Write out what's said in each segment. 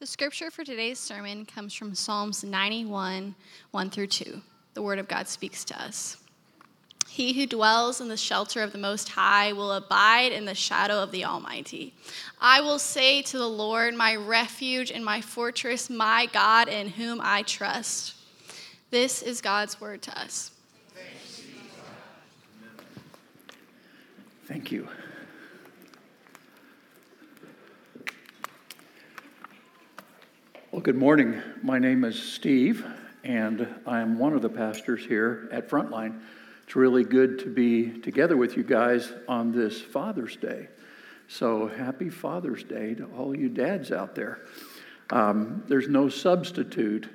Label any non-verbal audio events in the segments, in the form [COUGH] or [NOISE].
The scripture for today's sermon comes from Psalms 91, 1 through 2. The word of God speaks to us. He who dwells in the shelter of the Most High will abide in the shadow of the Almighty. I will say to the Lord, my refuge and my fortress, my God in whom I trust. This is God's word to us. Thank you. Well, good morning. My name is Steve, and I am one of the pastors here at Frontline. It's really good to be together with you guys on this Father's Day. So, happy Father's Day to all you dads out there. Um, there's no substitute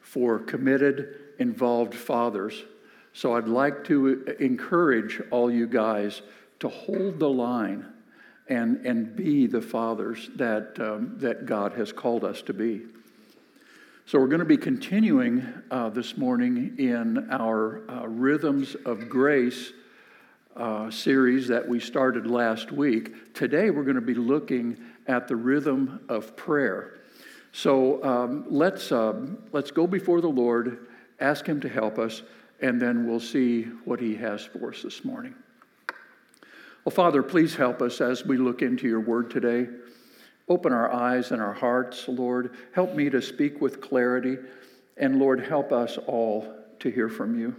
for committed, involved fathers. So, I'd like to encourage all you guys to hold the line and, and be the fathers that, um, that God has called us to be. So, we're going to be continuing uh, this morning in our uh, Rhythms of Grace uh, series that we started last week. Today, we're going to be looking at the rhythm of prayer. So, um, let's, um, let's go before the Lord, ask Him to help us, and then we'll see what He has for us this morning. Well, Father, please help us as we look into your word today. Open our eyes and our hearts, Lord. Help me to speak with clarity. And Lord, help us all to hear from you.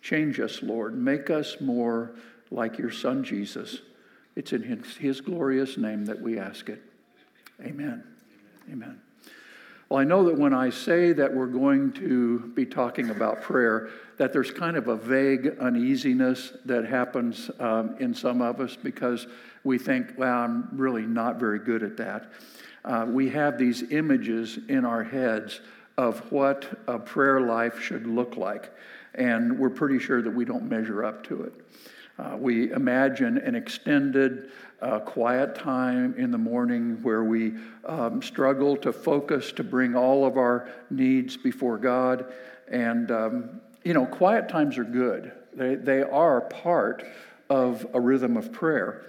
Change us, Lord. Make us more like your Son, Jesus. It's in his, his glorious name that we ask it. Amen. Amen. Well, I know that when I say that we're going to be talking about prayer, that there's kind of a vague uneasiness that happens um, in some of us because we think, well, I'm really not very good at that. Uh, we have these images in our heads of what a prayer life should look like, and we're pretty sure that we don't measure up to it. Uh, we imagine an extended, uh, quiet time in the morning where we um, struggle to focus to bring all of our needs before God. And, um, you know, quiet times are good, they, they are part of a rhythm of prayer.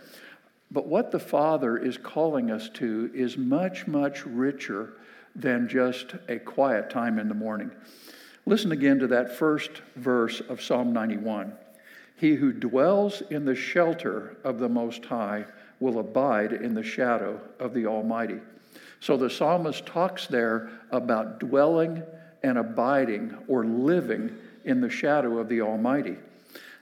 But what the Father is calling us to is much, much richer than just a quiet time in the morning. Listen again to that first verse of Psalm 91. He who dwells in the shelter of the Most High will abide in the shadow of the Almighty. So the psalmist talks there about dwelling and abiding or living in the shadow of the Almighty.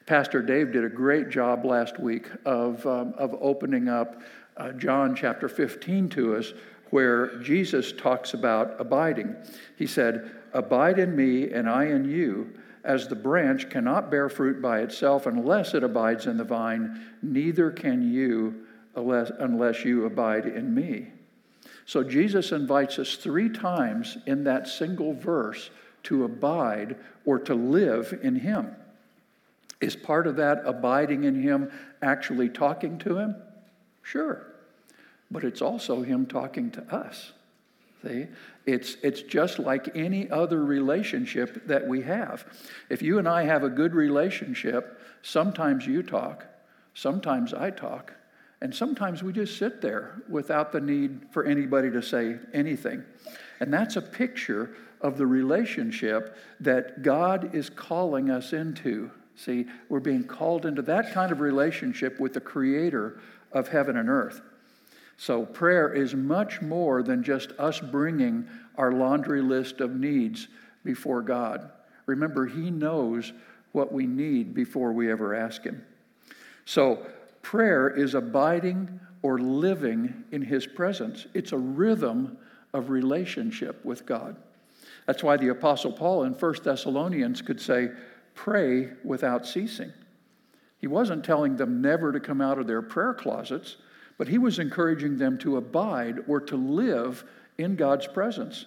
Pastor Dave did a great job last week of, um, of opening up uh, John chapter 15 to us, where Jesus talks about abiding. He said, Abide in me, and I in you. As the branch cannot bear fruit by itself unless it abides in the vine, neither can you unless, unless you abide in me. So Jesus invites us three times in that single verse to abide or to live in Him. Is part of that abiding in Him actually talking to Him? Sure. But it's also Him talking to us. See? It's, it's just like any other relationship that we have. If you and I have a good relationship, sometimes you talk, sometimes I talk, and sometimes we just sit there without the need for anybody to say anything. And that's a picture of the relationship that God is calling us into See, we're being called into that kind of relationship with the creator of heaven and earth. So, prayer is much more than just us bringing our laundry list of needs before God. Remember, He knows what we need before we ever ask Him. So, prayer is abiding or living in His presence, it's a rhythm of relationship with God. That's why the Apostle Paul in 1 Thessalonians could say, pray without ceasing. He wasn't telling them never to come out of their prayer closets, but he was encouraging them to abide or to live in God's presence.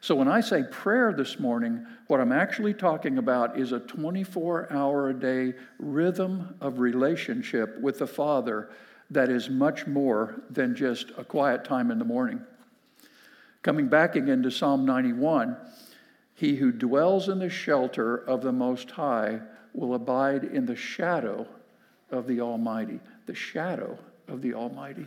So when I say prayer this morning, what I'm actually talking about is a 24 hour a day rhythm of relationship with the Father that is much more than just a quiet time in the morning. Coming back again to Psalm 91, he who dwells in the shelter of the Most High will abide in the shadow of the Almighty. The shadow of the Almighty.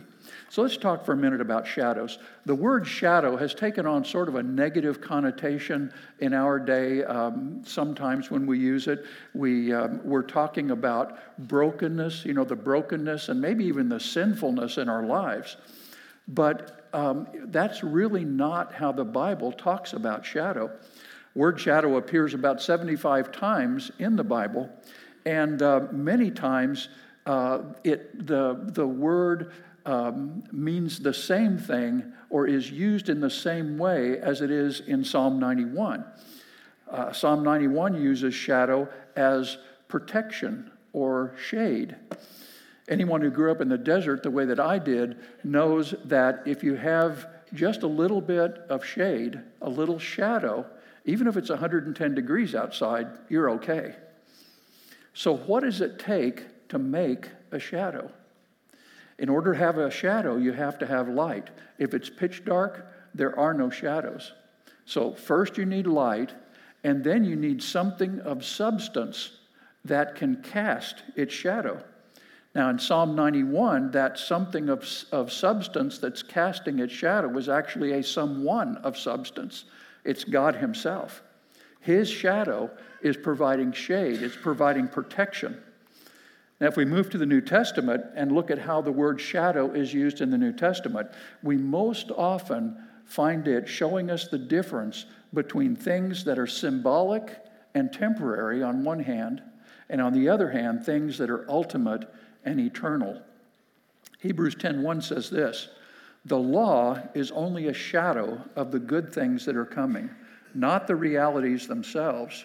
So let's talk for a minute about shadows. The word shadow has taken on sort of a negative connotation in our day. Um, sometimes when we use it, we, um, we're talking about brokenness, you know, the brokenness and maybe even the sinfulness in our lives. But um, that's really not how the Bible talks about shadow. Word shadow appears about 75 times in the Bible, and uh, many times uh, it, the, the word um, means the same thing or is used in the same way as it is in Psalm 91. Uh, Psalm 91 uses shadow as protection or shade. Anyone who grew up in the desert the way that I did knows that if you have just a little bit of shade, a little shadow, even if it's 110 degrees outside, you're okay. So, what does it take to make a shadow? In order to have a shadow, you have to have light. If it's pitch dark, there are no shadows. So, first you need light, and then you need something of substance that can cast its shadow. Now, in Psalm 91, that something of, of substance that's casting its shadow is actually a someone of substance. It's God Himself. His shadow is providing shade, it's providing protection. Now, if we move to the New Testament and look at how the word shadow is used in the New Testament, we most often find it showing us the difference between things that are symbolic and temporary on one hand, and on the other hand, things that are ultimate and eternal. Hebrews 10:1 says this, "The law is only a shadow of the good things that are coming, not the realities themselves.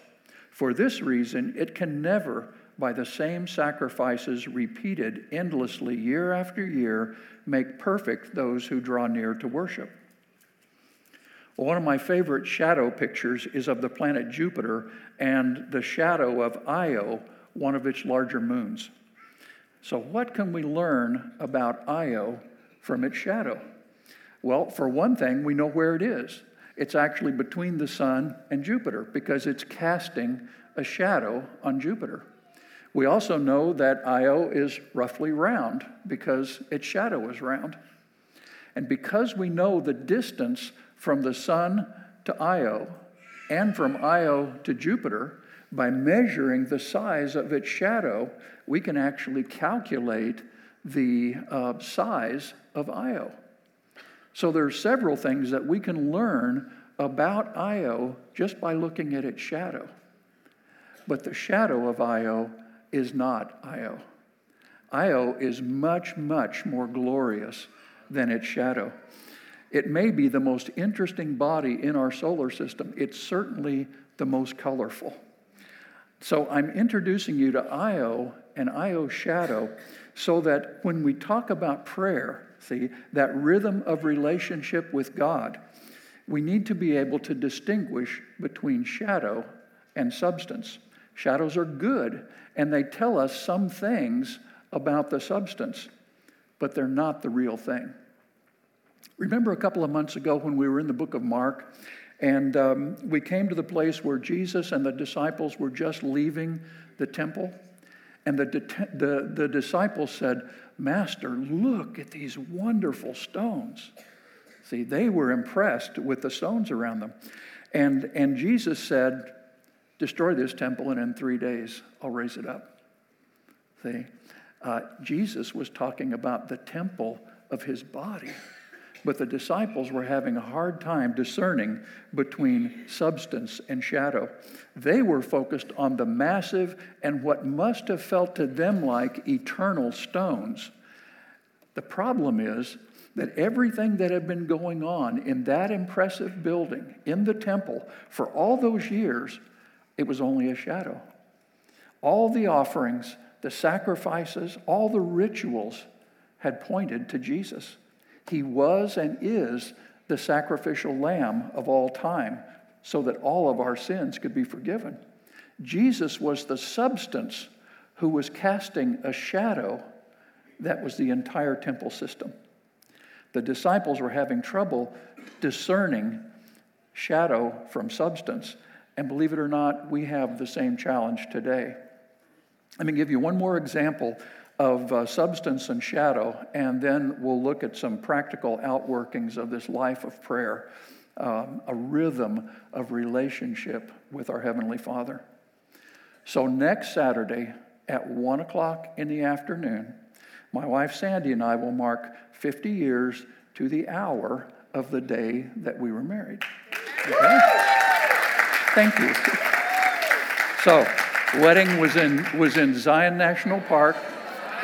For this reason, it can never by the same sacrifices repeated endlessly year after year make perfect those who draw near to worship." One of my favorite shadow pictures is of the planet Jupiter and the shadow of Io, one of its larger moons. So, what can we learn about Io from its shadow? Well, for one thing, we know where it is. It's actually between the sun and Jupiter because it's casting a shadow on Jupiter. We also know that Io is roughly round because its shadow is round. And because we know the distance from the sun to Io and from Io to Jupiter, by measuring the size of its shadow, we can actually calculate the uh, size of Io. So there are several things that we can learn about Io just by looking at its shadow. But the shadow of Io is not Io. Io is much, much more glorious than its shadow. It may be the most interesting body in our solar system. It's certainly the most colorful. So I'm introducing you to Io and IO shadow so that when we talk about prayer, see, that rhythm of relationship with God, we need to be able to distinguish between shadow and substance. Shadows are good, and they tell us some things about the substance, but they're not the real thing. Remember a couple of months ago when we were in the book of Mark, and um, we came to the place where Jesus and the disciples were just leaving the temple. And the, the, the disciples said, Master, look at these wonderful stones. See, they were impressed with the stones around them. And, and Jesus said, Destroy this temple, and in three days I'll raise it up. See, uh, Jesus was talking about the temple of his body. But the disciples were having a hard time discerning between substance and shadow. They were focused on the massive and what must have felt to them like eternal stones. The problem is that everything that had been going on in that impressive building, in the temple, for all those years, it was only a shadow. All the offerings, the sacrifices, all the rituals had pointed to Jesus. He was and is the sacrificial lamb of all time so that all of our sins could be forgiven. Jesus was the substance who was casting a shadow that was the entire temple system. The disciples were having trouble discerning shadow from substance. And believe it or not, we have the same challenge today. Let me give you one more example of uh, substance and shadow, and then we'll look at some practical outworkings of this life of prayer, um, a rhythm of relationship with our Heavenly Father. So, next Saturday at 1 o'clock in the afternoon, my wife Sandy and I will mark 50 years to the hour of the day that we were married. Okay? Thank you. So, wedding was in, was in Zion National Park,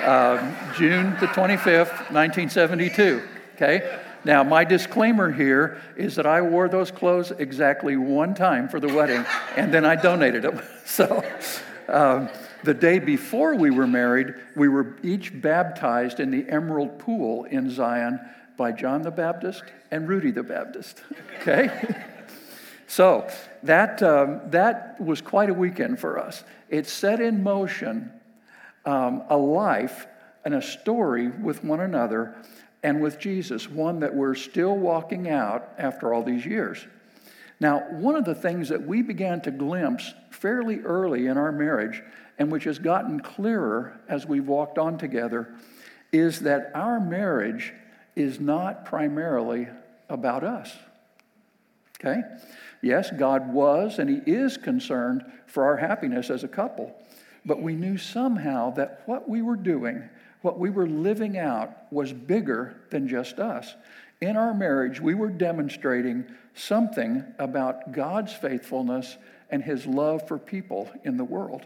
um, June the 25th, 1972. Okay? Now, my disclaimer here is that I wore those clothes exactly one time for the wedding, and then I donated them. [LAUGHS] So, um, the day before we were married, we were each baptized in the Emerald Pool in Zion by John the Baptist and Rudy the Baptist. Okay? [LAUGHS] so that, um, that was quite a weekend for us. It set in motion um, a life and a story with one another and with Jesus, one that we're still walking out after all these years. Now, one of the things that we began to glimpse fairly early in our marriage and which has gotten clearer as we've walked on together is that our marriage is not primarily about us. Okay? Yes, God was and He is concerned for our happiness as a couple, but we knew somehow that what we were doing, what we were living out, was bigger than just us. In our marriage, we were demonstrating something about God's faithfulness and His love for people in the world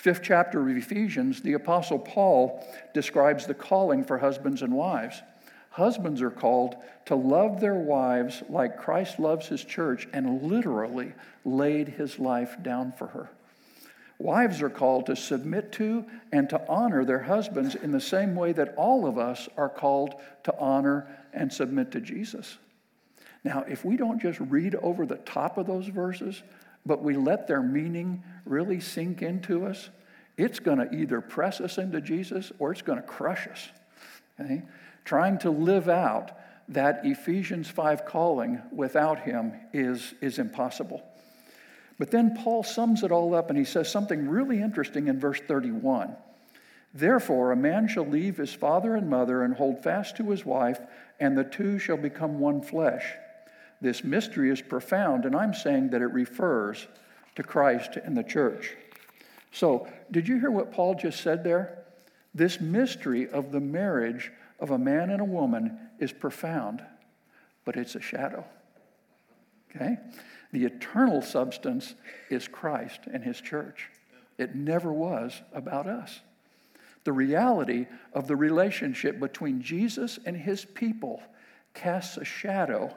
fifth chapter of Ephesians, the Apostle Paul describes the calling for husbands and wives. Husbands are called to love their wives like Christ loves his church and literally laid his life down for her. Wives are called to submit to and to honor their husbands in the same way that all of us are called to honor and submit to Jesus. Now, if we don't just read over the top of those verses, but we let their meaning really sink into us, it's going to either press us into Jesus or it's going to crush us. Okay? Trying to live out that Ephesians 5 calling without him is, is impossible. But then Paul sums it all up and he says something really interesting in verse 31. Therefore, a man shall leave his father and mother and hold fast to his wife, and the two shall become one flesh. This mystery is profound, and I'm saying that it refers to Christ and the church. So, did you hear what Paul just said there? This mystery of the marriage of a man and a woman is profound, but it's a shadow. Okay? The eternal substance is Christ and his church. It never was about us. The reality of the relationship between Jesus and his people casts a shadow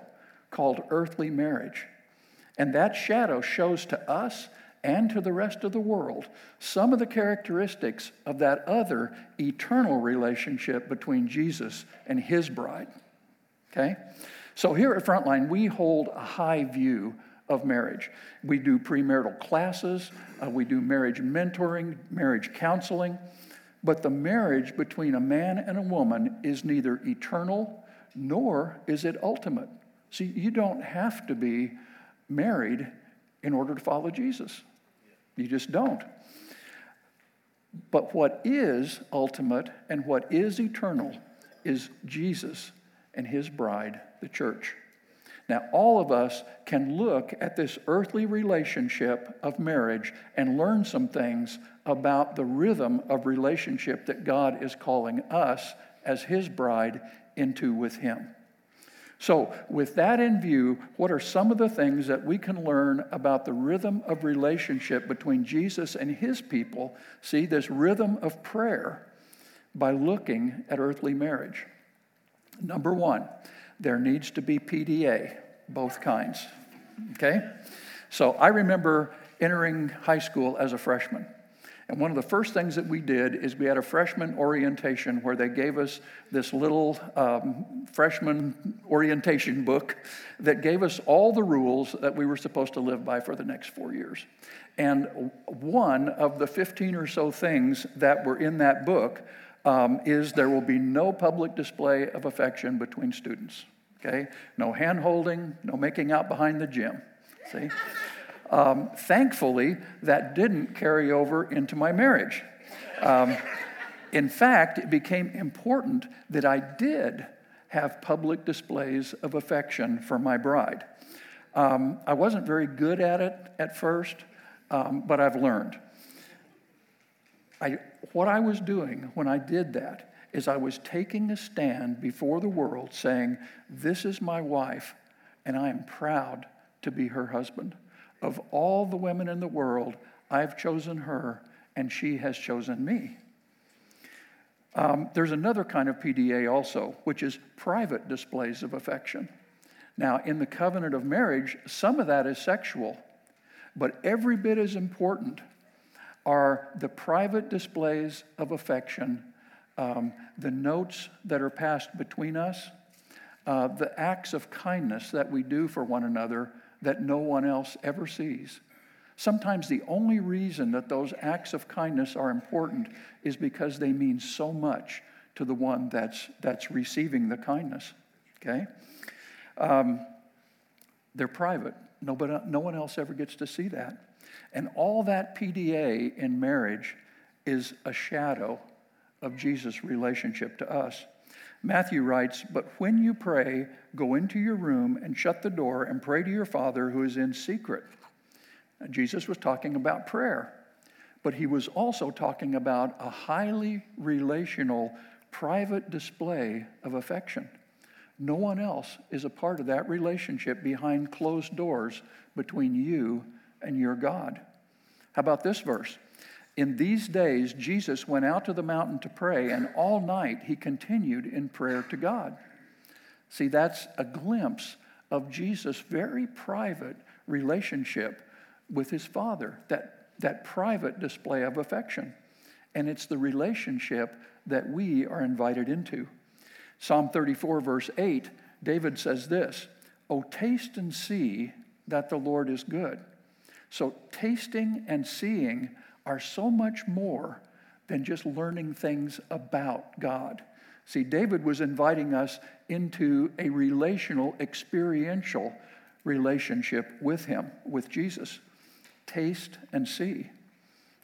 called earthly marriage. And that shadow shows to us and to the rest of the world some of the characteristics of that other eternal relationship between Jesus and his bride. Okay? So here at Frontline, we hold a high view of marriage. We do premarital classes, uh, we do marriage mentoring, marriage counseling, but the marriage between a man and a woman is neither eternal nor is it ultimate. See, you don't have to be married in order to follow Jesus. You just don't. But what is ultimate and what is eternal is Jesus and his bride, the church. Now, all of us can look at this earthly relationship of marriage and learn some things about the rhythm of relationship that God is calling us as his bride into with him. So, with that in view, what are some of the things that we can learn about the rhythm of relationship between Jesus and his people? See, this rhythm of prayer by looking at earthly marriage. Number one, there needs to be PDA, both kinds. Okay? So, I remember entering high school as a freshman. And one of the first things that we did is we had a freshman orientation where they gave us this little um, freshman orientation book that gave us all the rules that we were supposed to live by for the next four years. And one of the 15 or so things that were in that book um, is there will be no public display of affection between students. Okay? No hand holding, no making out behind the gym. See? Um, thankfully, that didn't carry over into my marriage. Um, In fact, it became important that I did have public displays of affection for my bride. Um, I wasn't very good at it at first, um, but I've learned. I, what I was doing when I did that is I was taking a stand before the world saying, This is my wife, and I am proud to be her husband. Of all the women in the world, I've chosen her, and she has chosen me. Um, there's another kind of PDA also, which is private displays of affection. Now, in the covenant of marriage, some of that is sexual, but every bit as important are the private displays of affection, um, the notes that are passed between us, uh, the acts of kindness that we do for one another that no one else ever sees. Sometimes the only reason that those acts of kindness are important is because they mean so much to the one that's, that's receiving the kindness. Okay? Um, they're private. Nobody, no one else ever gets to see that. And all that PDA in marriage is a shadow of Jesus' relationship to us. Matthew writes, But when you pray, go into your room and shut the door and pray to your Father who is in secret. Now, Jesus was talking about prayer, but he was also talking about a highly relational, private display of affection. No one else is a part of that relationship behind closed doors between you and your God. How about this verse? In these days, Jesus went out to the mountain to pray, and all night he continued in prayer to God. See, that's a glimpse of Jesus' very private relationship with his Father, that, that private display of affection. And it's the relationship that we are invited into. Psalm 34, verse 8, David says this Oh, taste and see that the Lord is good. So, tasting and seeing are so much more than just learning things about God. See, David was inviting us into a relational, experiential relationship with Him, with Jesus. Taste and see.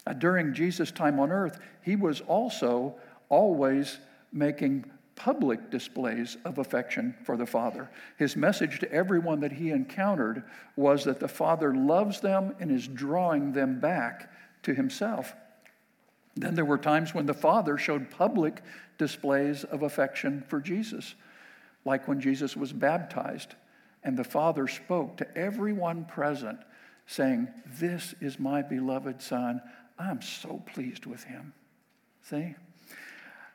Uh, during Jesus' time on earth, He was also always making public displays of affection for the Father. His message to everyone that he encountered was that the Father loves them and is drawing them back to himself. Then there were times when the Father showed public displays of affection for Jesus, like when Jesus was baptized, and the Father spoke to everyone present, saying, This is my beloved Son. I'm so pleased with him. See?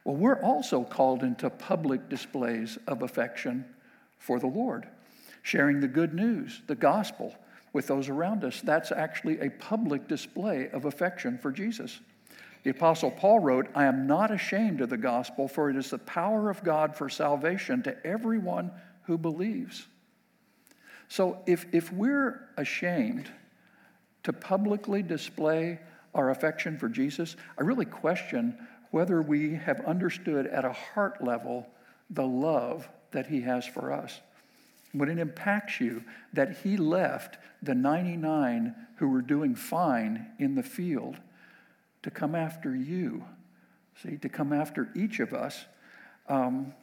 Well, we're also called into public displays of affection for the Lord, sharing the good news, the gospel, with those around us. That's actually a public display of affection for Jesus. The Apostle Paul wrote, I am not ashamed of the gospel, for it is the power of God for salvation to everyone who believes. So if, if we're ashamed to publicly display our affection for Jesus, I really question whether we have understood at a heart level the love that He has for us. When it impacts you that He left the 99 who were doing fine in the field to come after you, see, to come after each of us, um,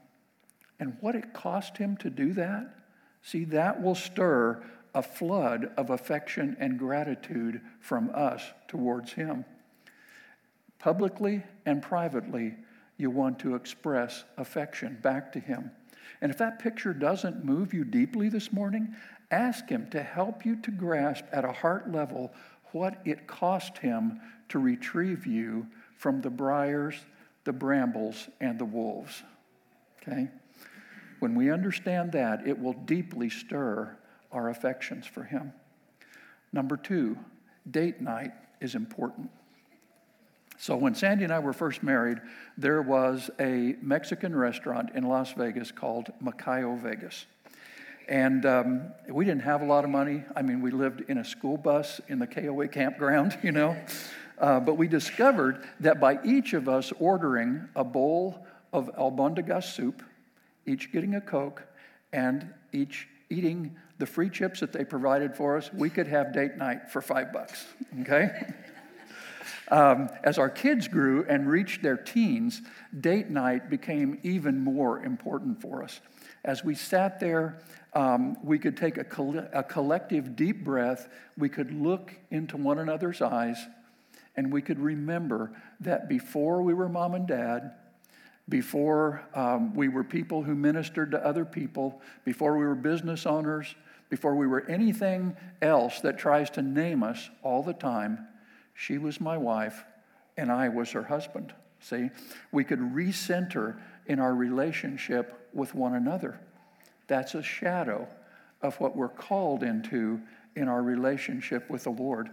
and what it cost Him to do that, see, that will stir a flood of affection and gratitude from us towards Him. Publicly and privately, you want to express affection back to Him. And if that picture doesn't move you deeply this morning, ask Him to help you to grasp at a heart level what it cost Him to retrieve you from the briars, the brambles, and the wolves. Okay? When we understand that, it will deeply stir our affections for Him. Number two, date night is important. So when Sandy and I were first married, there was a Mexican restaurant in Las Vegas called Macayo Vegas. And um, we didn't have a lot of money. I mean, we lived in a school bus in the KOA campground, [LAUGHS] you know. Uh, but we discovered that by each of us ordering a bowl of albondigas soup, each getting a Coke, and each eating the free chips that they provided for us, we could have date night for five bucks, okay? [LAUGHS] Um, as our kids grew and reached their teens, date night became even more important for us. As we sat there, um, we could take a, coll- a collective deep breath, we could look into one another's eyes, and we could remember that before we were mom and dad, before um, we were people who ministered to other people, before we were business owners, before we were anything else that tries to name us all the time, she was my wife and I was her husband. See, we could recenter in our relationship with one another. That's a shadow of what we're called into in our relationship with the Lord.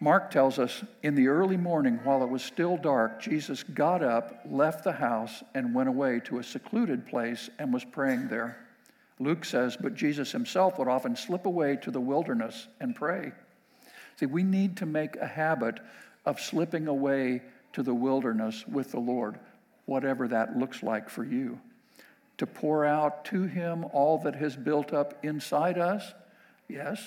Mark tells us in the early morning, while it was still dark, Jesus got up, left the house, and went away to a secluded place and was praying there. Luke says, but Jesus himself would often slip away to the wilderness and pray. See, we need to make a habit of slipping away to the wilderness with the Lord, whatever that looks like for you. To pour out to Him all that has built up inside us, yes,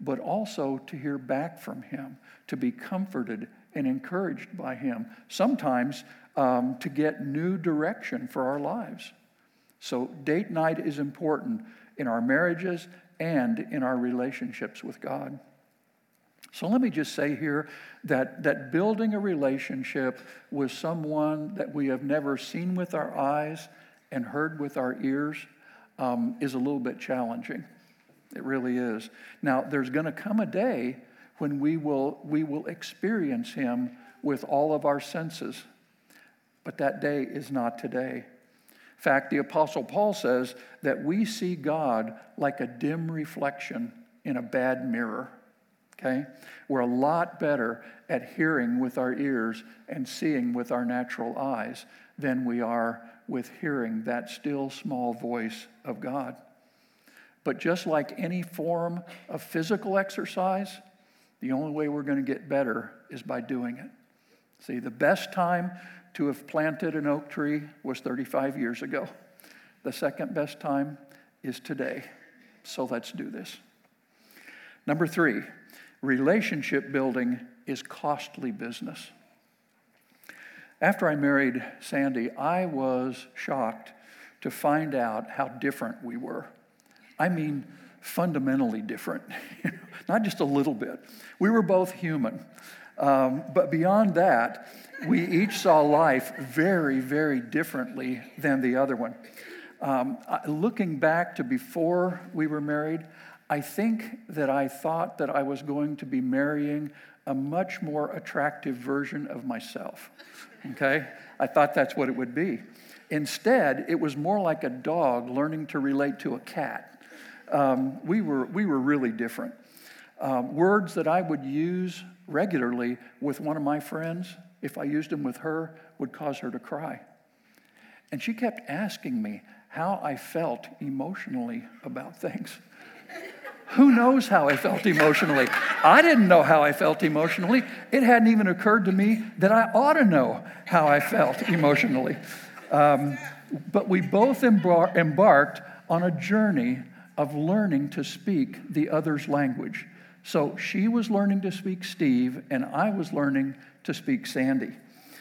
but also to hear back from Him, to be comforted and encouraged by Him, sometimes um, to get new direction for our lives. So, date night is important in our marriages and in our relationships with God. So, let me just say here that, that building a relationship with someone that we have never seen with our eyes and heard with our ears um, is a little bit challenging. It really is. Now, there's going to come a day when we will, we will experience Him with all of our senses, but that day is not today. In fact, the Apostle Paul says that we see God like a dim reflection in a bad mirror. Okay? We're a lot better at hearing with our ears and seeing with our natural eyes than we are with hearing that still small voice of God. But just like any form of physical exercise, the only way we're going to get better is by doing it. See, the best time to have planted an oak tree was 35 years ago. The second best time is today. So let's do this. Number three, relationship building is costly business. After I married Sandy, I was shocked to find out how different we were. I mean, fundamentally different, [LAUGHS] not just a little bit. We were both human. Um, but beyond that, we each saw life very, very differently than the other one. Um, looking back to before we were married, I think that I thought that I was going to be marrying a much more attractive version of myself. Okay? I thought that's what it would be. Instead, it was more like a dog learning to relate to a cat um, we, were, we were really different. Um, words that I would use regularly with one of my friends, if I used them with her, would cause her to cry. And she kept asking me how I felt emotionally about things. Who knows how I felt emotionally? I didn't know how I felt emotionally. It hadn't even occurred to me that I ought to know how I felt emotionally. Um, but we both embar- embarked on a journey of learning to speak the other's language. So she was learning to speak Steve, and I was learning to speak Sandy.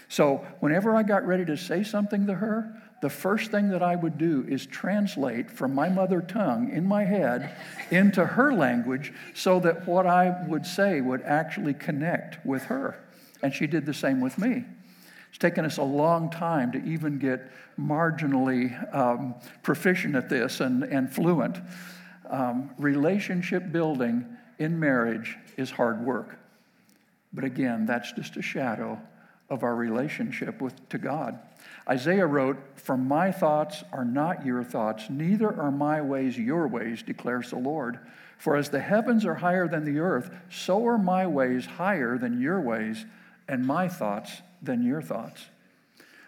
So whenever I got ready to say something to her, the first thing that I would do is translate from my mother tongue in my head into her language so that what I would say would actually connect with her. And she did the same with me. It's taken us a long time to even get marginally um, proficient at this and, and fluent. Um, relationship building in marriage is hard work. But again, that's just a shadow of our relationship with, to God. Isaiah wrote, For my thoughts are not your thoughts, neither are my ways your ways, declares the Lord. For as the heavens are higher than the earth, so are my ways higher than your ways, and my thoughts than your thoughts.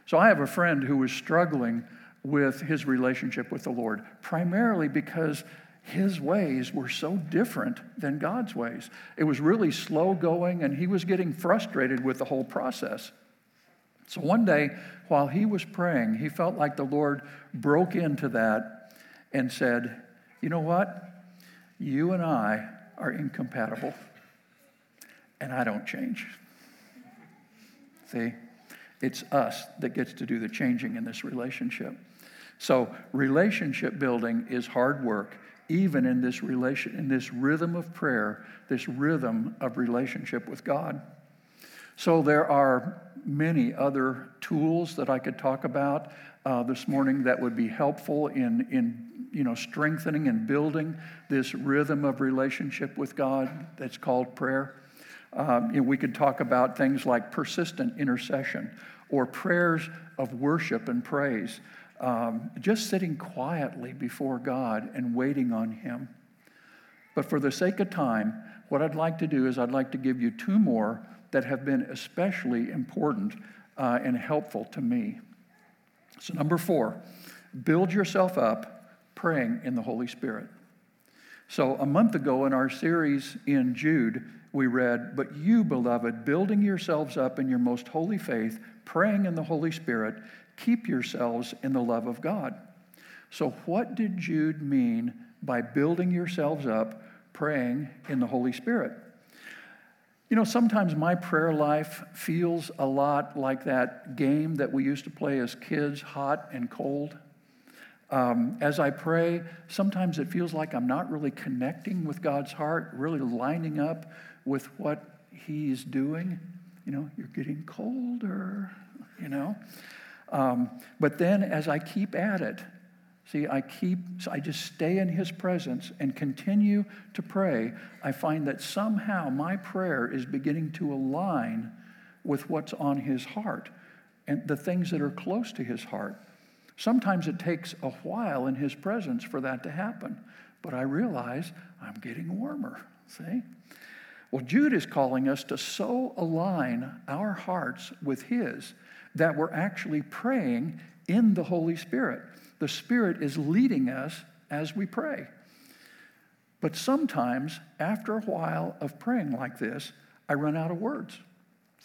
So I have a friend who was struggling with his relationship with the Lord, primarily because his ways were so different than God's ways. It was really slow going, and he was getting frustrated with the whole process. So one day, while he was praying, he felt like the Lord broke into that and said, You know what? You and I are incompatible, and I don't change. See? It's us that gets to do the changing in this relationship. So, relationship building is hard work, even in this relation, in this rhythm of prayer, this rhythm of relationship with God. So, there are many other tools that I could talk about uh, this morning that would be helpful in, in you know, strengthening and building this rhythm of relationship with God that's called prayer. Um, you know, we could talk about things like persistent intercession or prayers of worship and praise, um, just sitting quietly before God and waiting on Him. But for the sake of time, what I'd like to do is I'd like to give you two more that have been especially important uh, and helpful to me. So, number four, build yourself up praying in the Holy Spirit. So, a month ago in our series in Jude, we read, But you, beloved, building yourselves up in your most holy faith, praying in the Holy Spirit, keep yourselves in the love of God. So, what did Jude mean by building yourselves up, praying in the Holy Spirit? You know, sometimes my prayer life feels a lot like that game that we used to play as kids, hot and cold. Um, as I pray, sometimes it feels like I'm not really connecting with God's heart, really lining up with what He's doing. You know, you're getting colder, you know. Um, but then as I keep at it, See, I keep, I just stay in his presence and continue to pray. I find that somehow my prayer is beginning to align with what's on his heart and the things that are close to his heart. Sometimes it takes a while in his presence for that to happen, but I realize I'm getting warmer. See? Well, Jude is calling us to so align our hearts with his that we're actually praying in the Holy Spirit the Spirit is leading us as we pray. But sometimes, after a while of praying like this, I run out of words.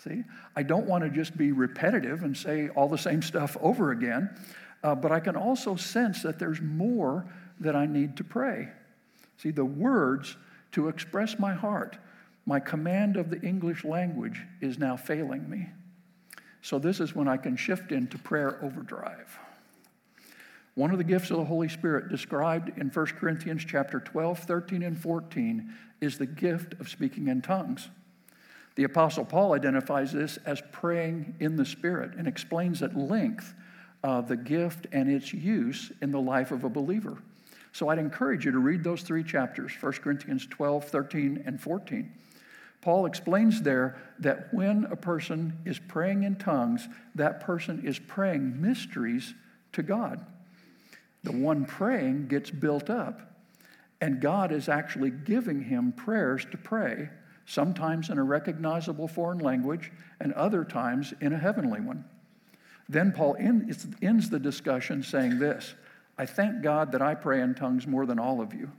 See, I don't want to just be repetitive and say all the same stuff over again, uh, but I can also sense that there's more that I need to pray. See, the words to express my heart, my command of the English language is now failing me. So, this is when I can shift into prayer overdrive. One of the gifts of the Holy Spirit described in 1 Corinthians chapter 12, 13, and 14 is the gift of speaking in tongues. The Apostle Paul identifies this as praying in the Spirit and explains at length uh, the gift and its use in the life of a believer. So I'd encourage you to read those three chapters 1 Corinthians 12, 13, and 14. Paul explains there that when a person is praying in tongues, that person is praying mysteries to God. The one praying gets built up, and God is actually giving him prayers to pray, sometimes in a recognizable foreign language, and other times in a heavenly one. Then Paul ends the discussion saying this I thank God that I pray in tongues more than all of you,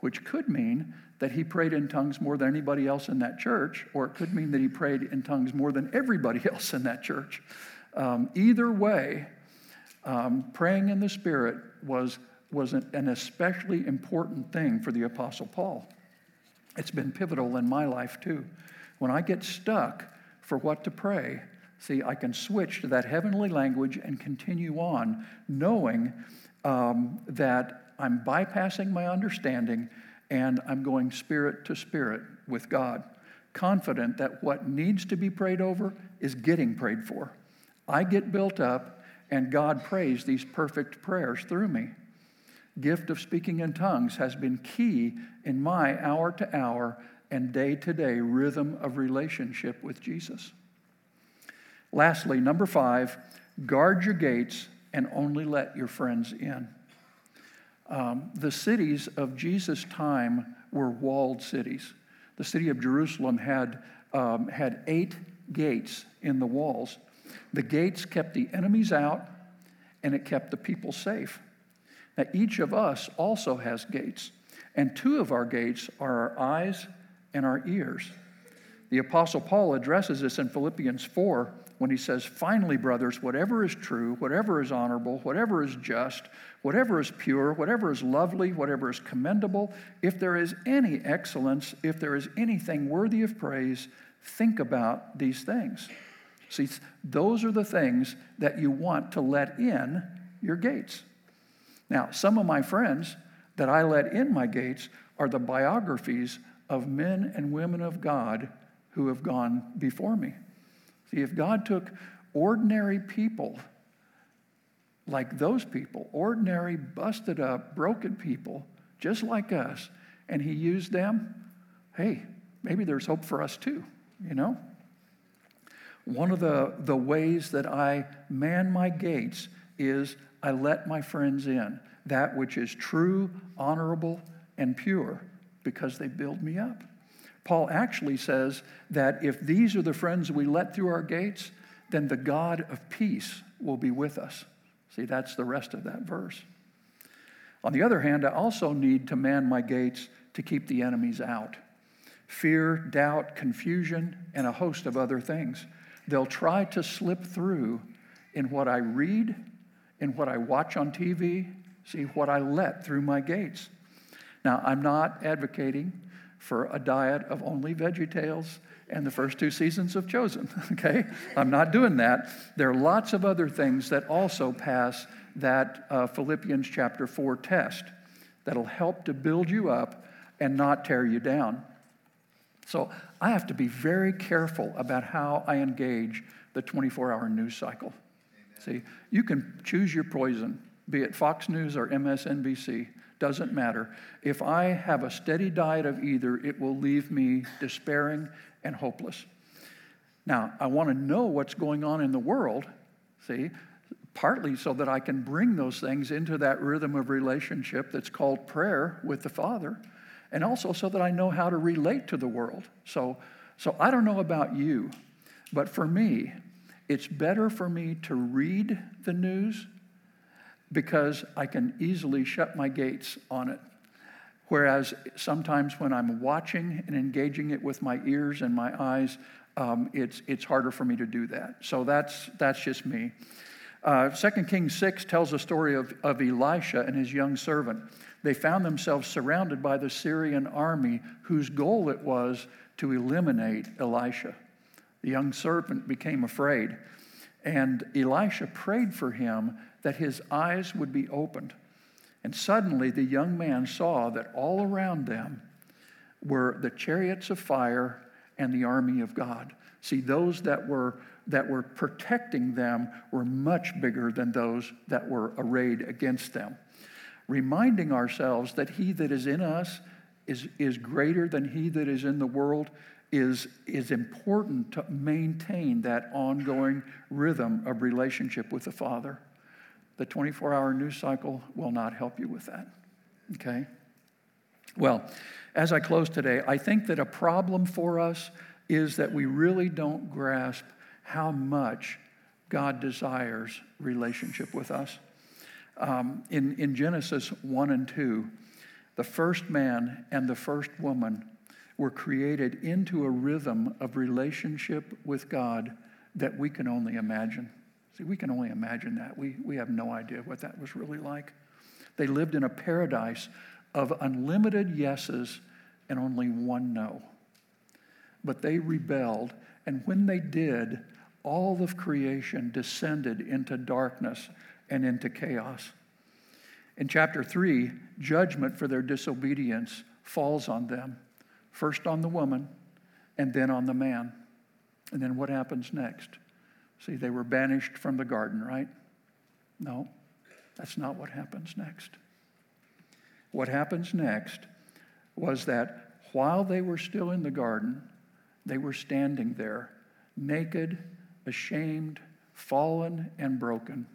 which could mean that he prayed in tongues more than anybody else in that church, or it could mean that he prayed in tongues more than everybody [LAUGHS] else in that church. Um, either way, um, praying in the Spirit was, was an, especially important thing for the Apostle Paul. It's been pivotal in my life too. When I get stuck for what to pray, see, I can switch to that heavenly language and continue on, knowing um, that I'm bypassing my understanding and I'm going spirit to spirit with God, confident that what needs to be prayed over is getting prayed for. I get built up and God prays these perfect prayers through me. Gift of speaking in tongues has been key in my hour to hour and day to day rhythm of relationship with Jesus. Lastly, number five, guard your gates and only let your friends in. Um, the cities of Jesus' time were walled cities. The city of Jerusalem had, um, had eight gates in the walls. The gates kept the enemies out and it kept the people safe. Now, each of us also has gates, and two of our gates are our eyes and our ears. The Apostle Paul addresses this in Philippians 4 when he says, Finally, brothers, whatever is true, whatever is honorable, whatever is just, whatever is pure, whatever is lovely, whatever is commendable, if there is any excellence, if there is anything worthy of praise, think about these things. See, those are the things that you want to let in your gates. Now, some of my friends that I let in my gates are the biographies of men and women of God who have gone before me. See, if God took ordinary people like those people, ordinary, busted up, broken people, just like us, and He used them, hey, maybe there's hope for us too, you know? One of the, the ways that I man my gates is I let my friends in, that which is true, honorable, and pure, because they build me up. Paul actually says that if these are the friends we let through our gates, then the God of peace will be with us. See, that's the rest of that verse. On the other hand, I also need to man my gates to keep the enemies out fear, doubt, confusion, and a host of other things. They'll try to slip through in what I read, in what I watch on TV, see, what I let through my gates. Now, I'm not advocating for a diet of only Veggie Tales and the first two seasons of Chosen, [LAUGHS] okay? I'm not doing that. There are lots of other things that also pass that uh, Philippians chapter 4 test that'll help to build you up and not tear you down. So I have to be very careful about how I engage the 24 hour news cycle. Amen. See, you can choose your poison, be it Fox News or MSNBC, doesn't matter. If I have a steady diet of either, it will leave me despairing and hopeless. Now, I want to know what's going on in the world, see, partly so that I can bring those things into that rhythm of relationship that's called prayer with the Father and also so that I know how to relate to the world. So, so I don't know about you, but for me, it's better for me to read the news because I can easily shut my gates on it. Whereas sometimes when I'm watching and engaging it with my ears and my eyes, um, it's, it's harder for me to do that. So that's, that's just me. Uh, 2 Kings 6 tells a story of, of Elisha and his young servant they found themselves surrounded by the Syrian army whose goal it was to eliminate Elisha. The young servant became afraid, and Elisha prayed for him that his eyes would be opened. And suddenly the young man saw that all around them were the chariots of fire and the army of God. See, those that were, that were protecting them were much bigger than those that were arrayed against them reminding ourselves that he that is in us is, is greater than he that is in the world is, is important to maintain that ongoing rhythm of relationship with the Father. The 24 hour news cycle will not help you with that. Okay? Well, as I close today, I think that a problem for us is that we really don't grasp how much God desires relationship with us. Um, in, in Genesis 1 and 2, the first man and the first woman were created into a rhythm of relationship with God that we can only imagine. See, we can only imagine that. We, we have no idea what that was really like. They lived in a paradise of unlimited yeses and only one no. But they rebelled, and when they did, all of creation descended into darkness and into chaos. In chapter 3, judgment for their disobedience falls on them, first on the woman and then on the man. And then what happens next? See, they were banished from the garden, right? No, that's not what happens next. What happens next was that while they were still in the garden, they were standing there, naked, ashamed, fallen, and broken.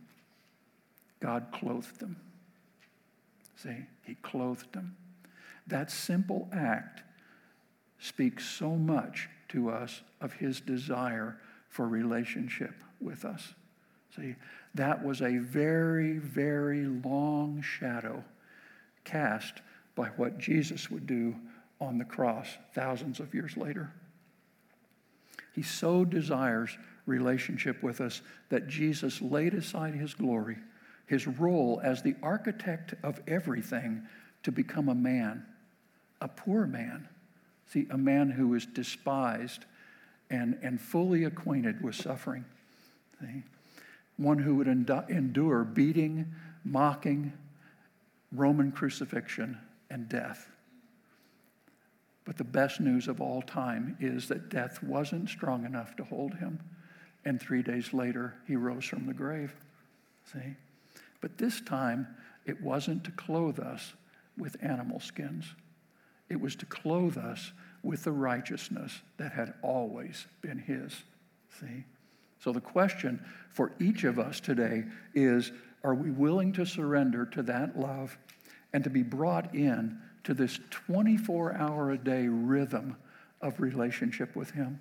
God clothed them. See, He clothed them. That simple act speaks so much to us of His desire for relationship with us. See, that was a very, very long shadow cast by what Jesus would do on the cross thousands of years later. He so desires relationship with us that Jesus laid aside his glory his role as the architect of everything to become a man, a poor man. See, a man who is despised and, and fully acquainted with suffering. See? One who would endure beating, mocking, Roman crucifixion, and death. But the best news of all time is that death wasn't strong enough to hold him. And three days later, he rose from the grave. See? But this time, it wasn't to clothe us with animal skins, it was to clothe us with the righteousness that had always been his. See? So the question for each of us today is are we willing to surrender to that love and to be brought in to this 24 hour a day rhythm of relationship with him?